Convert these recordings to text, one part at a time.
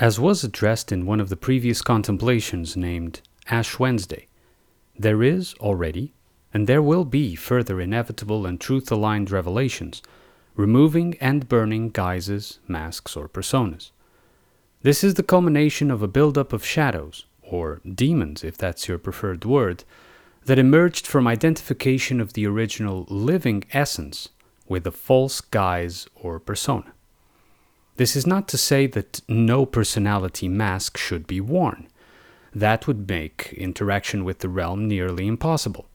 As was addressed in one of the previous contemplations named Ash Wednesday, there is already, and there will be further inevitable and truth aligned revelations, removing and burning guises, masks, or personas. This is the culmination of a buildup of shadows, or demons if that's your preferred word, that emerged from identification of the original living essence with a false guise or persona. This is not to say that no personality mask should be worn. That would make interaction with the realm nearly impossible.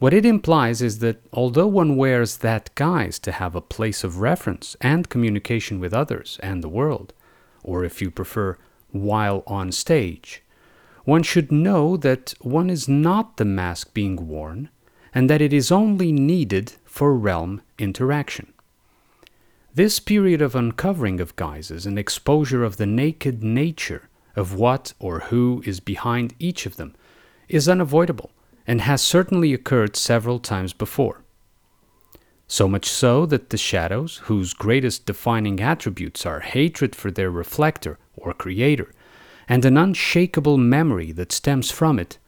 What it implies is that although one wears that guise to have a place of reference and communication with others and the world, or if you prefer, while on stage, one should know that one is not the mask being worn and that it is only needed for realm interaction. This period of uncovering of guises and exposure of the naked nature of what or who is behind each of them is unavoidable and has certainly occurred several times before. So much so that the shadows, whose greatest defining attributes are hatred for their reflector or creator, and an unshakable memory that stems from it,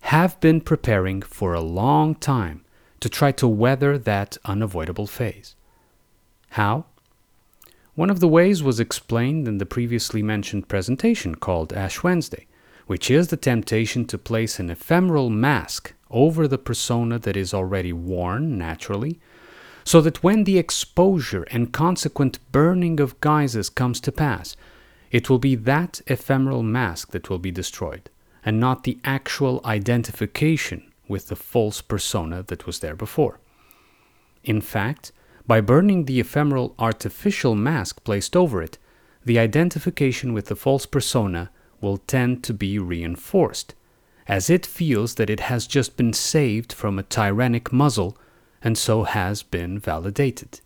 have been preparing for a long time to try to weather that unavoidable phase. How? One of the ways was explained in the previously mentioned presentation called Ash Wednesday, which is the temptation to place an ephemeral mask over the persona that is already worn naturally, so that when the exposure and consequent burning of guises comes to pass, it will be that ephemeral mask that will be destroyed, and not the actual identification with the false persona that was there before. In fact, by burning the ephemeral artificial mask placed over it, the identification with the false persona will tend to be reinforced, as it feels that it has just been saved from a tyrannic muzzle and so has been validated.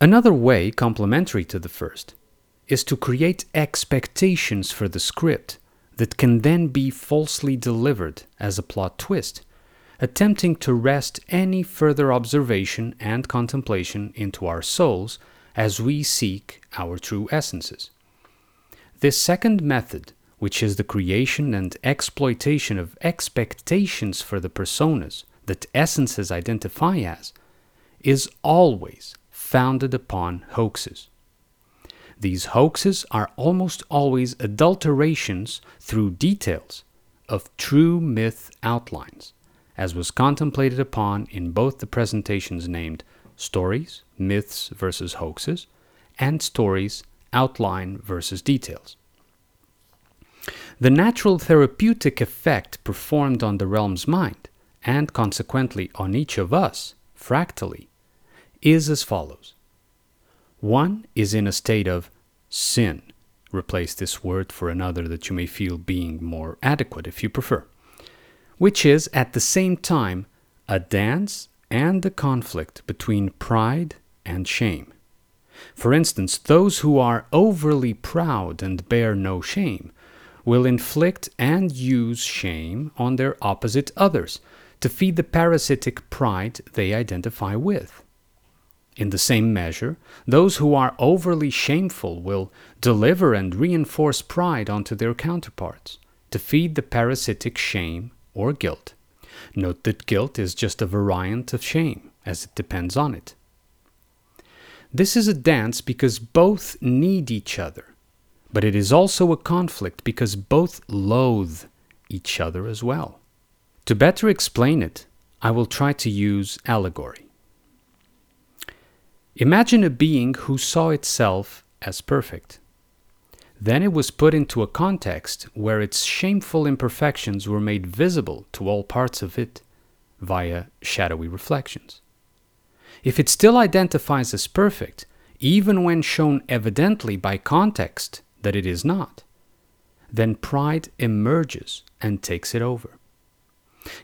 Another way, complementary to the first, is to create expectations for the script that can then be falsely delivered as a plot twist attempting to wrest any further observation and contemplation into our souls as we seek our true essences. This second method, which is the creation and exploitation of expectations for the personas that essences identify as, is always founded upon hoaxes. These hoaxes are almost always adulterations through details of true myth outlines as was contemplated upon in both the presentations named Stories, Myths versus Hoaxes, and Stories, Outline versus Details. The natural therapeutic effect performed on the realm's mind, and consequently on each of us, fractally, is as follows. One is in a state of sin. Replace this word for another that you may feel being more adequate if you prefer which is at the same time a dance and a conflict between pride and shame. For instance, those who are overly proud and bear no shame will inflict and use shame on their opposite others to feed the parasitic pride they identify with. In the same measure, those who are overly shameful will deliver and reinforce pride onto their counterparts to feed the parasitic shame or guilt. Note that guilt is just a variant of shame, as it depends on it. This is a dance because both need each other, but it is also a conflict because both loathe each other as well. To better explain it, I will try to use allegory. Imagine a being who saw itself as perfect. Then it was put into a context where its shameful imperfections were made visible to all parts of it via shadowy reflections. If it still identifies as perfect, even when shown evidently by context that it is not, then pride emerges and takes it over.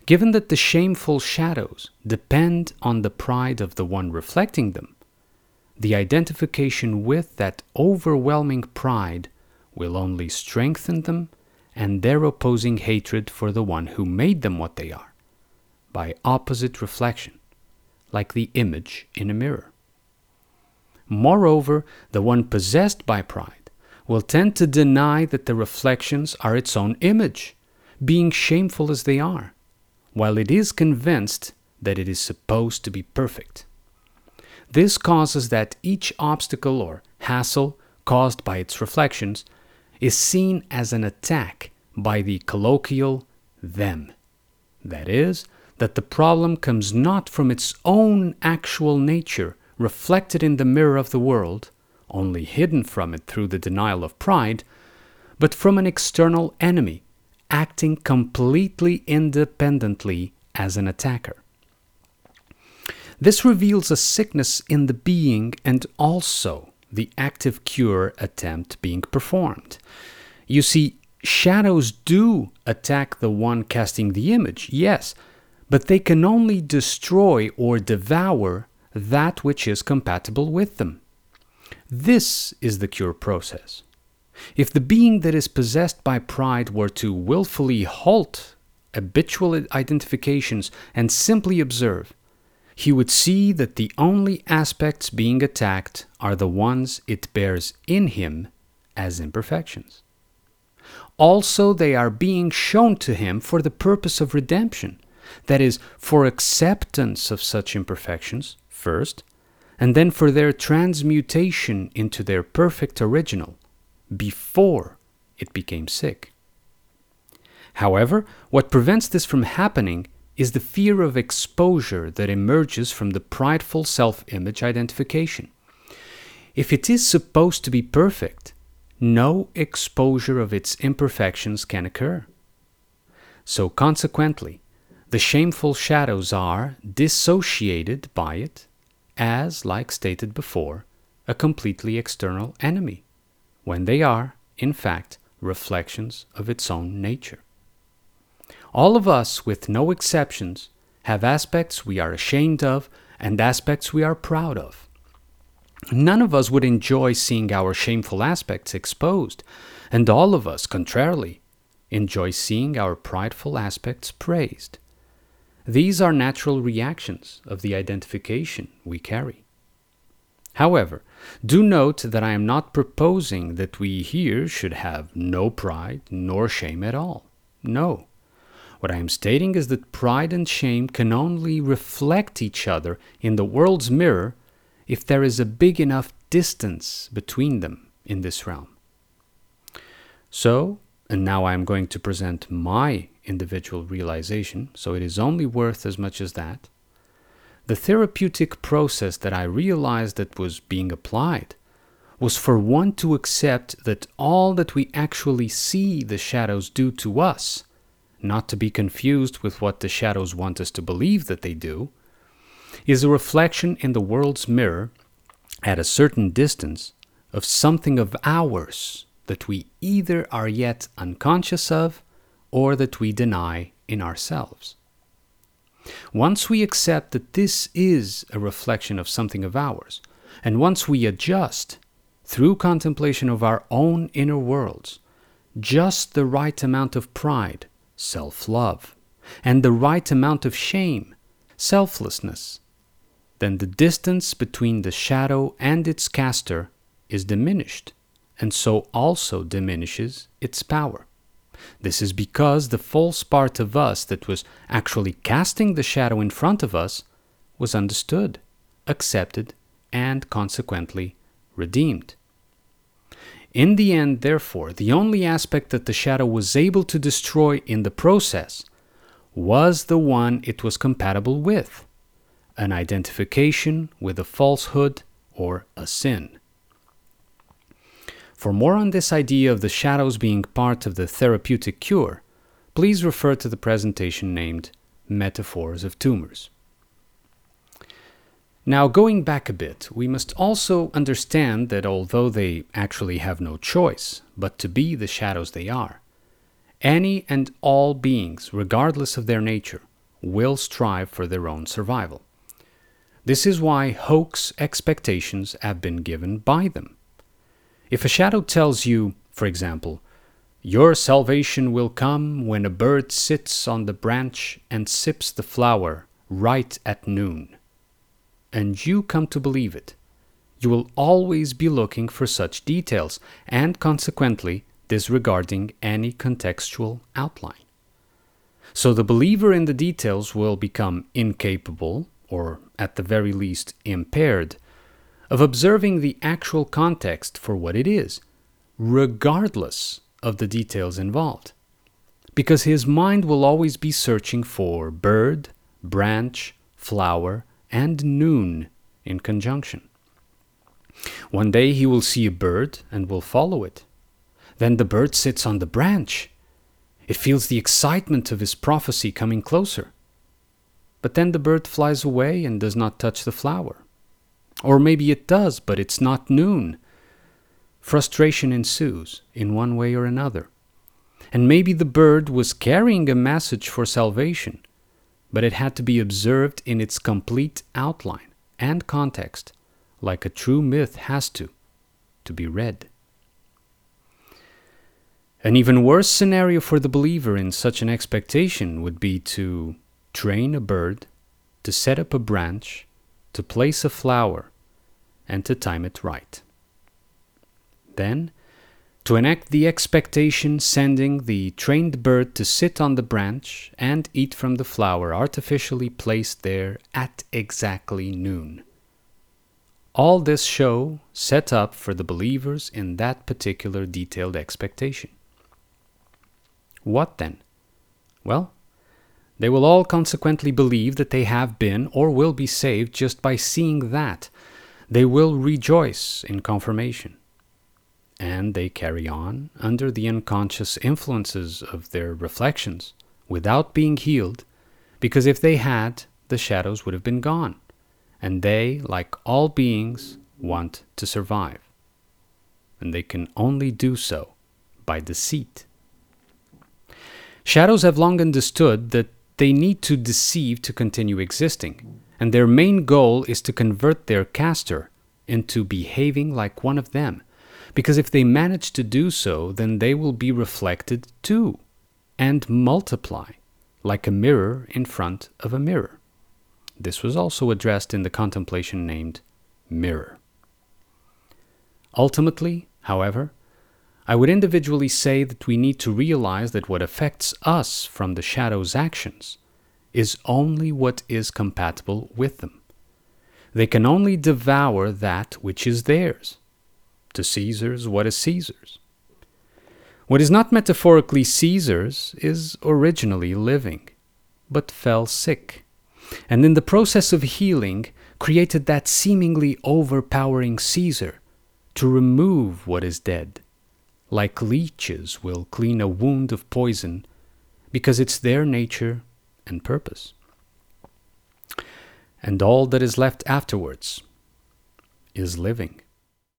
Given that the shameful shadows depend on the pride of the one reflecting them, the identification with that overwhelming pride will only strengthen them and their opposing hatred for the one who made them what they are, by opposite reflection, like the image in a mirror. Moreover, the one possessed by pride will tend to deny that the reflections are its own image, being shameful as they are, while it is convinced that it is supposed to be perfect. This causes that each obstacle or hassle caused by its reflections is seen as an attack by the colloquial them. That is, that the problem comes not from its own actual nature reflected in the mirror of the world, only hidden from it through the denial of pride, but from an external enemy acting completely independently as an attacker. This reveals a sickness in the being and also the active cure attempt being performed. You see, shadows do attack the one casting the image, yes, but they can only destroy or devour that which is compatible with them. This is the cure process. If the being that is possessed by pride were to willfully halt habitual identifications and simply observe, he would see that the only aspects being attacked are the ones it bears in him as imperfections. Also, they are being shown to him for the purpose of redemption, that is, for acceptance of such imperfections, first, and then for their transmutation into their perfect original, before it became sick. However, what prevents this from happening is the fear of exposure that emerges from the prideful self image identification. If it is supposed to be perfect, no exposure of its imperfections can occur. So, consequently, the shameful shadows are dissociated by it as, like stated before, a completely external enemy, when they are, in fact, reflections of its own nature. All of us, with no exceptions, have aspects we are ashamed of and aspects we are proud of. None of us would enjoy seeing our shameful aspects exposed, and all of us, contrarily, enjoy seeing our prideful aspects praised. These are natural reactions of the identification we carry. However, do note that I am not proposing that we here should have no pride nor shame at all. No. What I am stating is that pride and shame can only reflect each other in the world's mirror if there is a big enough distance between them in this realm. So, and now I am going to present my individual realization, so it is only worth as much as that. The therapeutic process that I realized that was being applied was for one to accept that all that we actually see the shadows do to us not to be confused with what the shadows want us to believe that they do, is a reflection in the world's mirror at a certain distance of something of ours that we either are yet unconscious of or that we deny in ourselves. Once we accept that this is a reflection of something of ours, and once we adjust, through contemplation of our own inner worlds, just the right amount of pride self love, and the right amount of shame, selflessness, then the distance between the shadow and its caster is diminished, and so also diminishes its power. This is because the false part of us that was actually casting the shadow in front of us was understood, accepted, and consequently redeemed. In the end, therefore, the only aspect that the shadow was able to destroy in the process was the one it was compatible with an identification with a falsehood or a sin. For more on this idea of the shadows being part of the therapeutic cure, please refer to the presentation named Metaphors of Tumors. Now, going back a bit, we must also understand that although they actually have no choice but to be the shadows they are, any and all beings, regardless of their nature, will strive for their own survival. This is why hoax expectations have been given by them. If a shadow tells you, for example, your salvation will come when a bird sits on the branch and sips the flower right at noon and you come to believe it, you will always be looking for such details and consequently disregarding any contextual outline. So the believer in the details will become incapable, or at the very least impaired, of observing the actual context for what it is, regardless of the details involved. Because his mind will always be searching for bird, branch, flower, and noon in conjunction. One day he will see a bird and will follow it. Then the bird sits on the branch it feels the excitement of his prophecy coming closer. But then the bird flies away and does not touch the flower. Or maybe it does, but it's not noon. Frustration ensues in one way or another. And maybe the bird was carrying a message for salvation, but it had to be observed in its complete outline and context, like a true myth has to, to be read. An even worse scenario for the believer in such an expectation would be to train a bird, to set up a branch, to place a flower, and to time it right. Then, to enact the expectation, sending the trained bird to sit on the branch and eat from the flower artificially placed there at exactly noon. All this show set up for the believers in that particular detailed expectation. What then? Well, they will all consequently believe that they have been or will be saved just by seeing that. They will rejoice in confirmation. And they carry on under the unconscious influences of their reflections without being healed, because if they had, the shadows would have been gone. And they, like all beings, want to survive. And they can only do so by deceit. Shadows have long understood that they need to deceive to continue existing, and their main goal is to convert their caster into behaving like one of them. Because if they manage to do so, then they will be reflected too, and multiply, like a mirror in front of a mirror. This was also addressed in the contemplation named Mirror. Ultimately, however, I would individually say that we need to realize that what affects us from the shadow's actions is only what is compatible with them. They can only devour that which is theirs. To Caesar's, what is Caesar's? What is not metaphorically Caesar's is originally living, but fell sick, and in the process of healing created that seemingly overpowering Caesar to remove what is dead like leeches, will clean a wound of poison because it's their nature and purpose. And all that is left afterwards is living.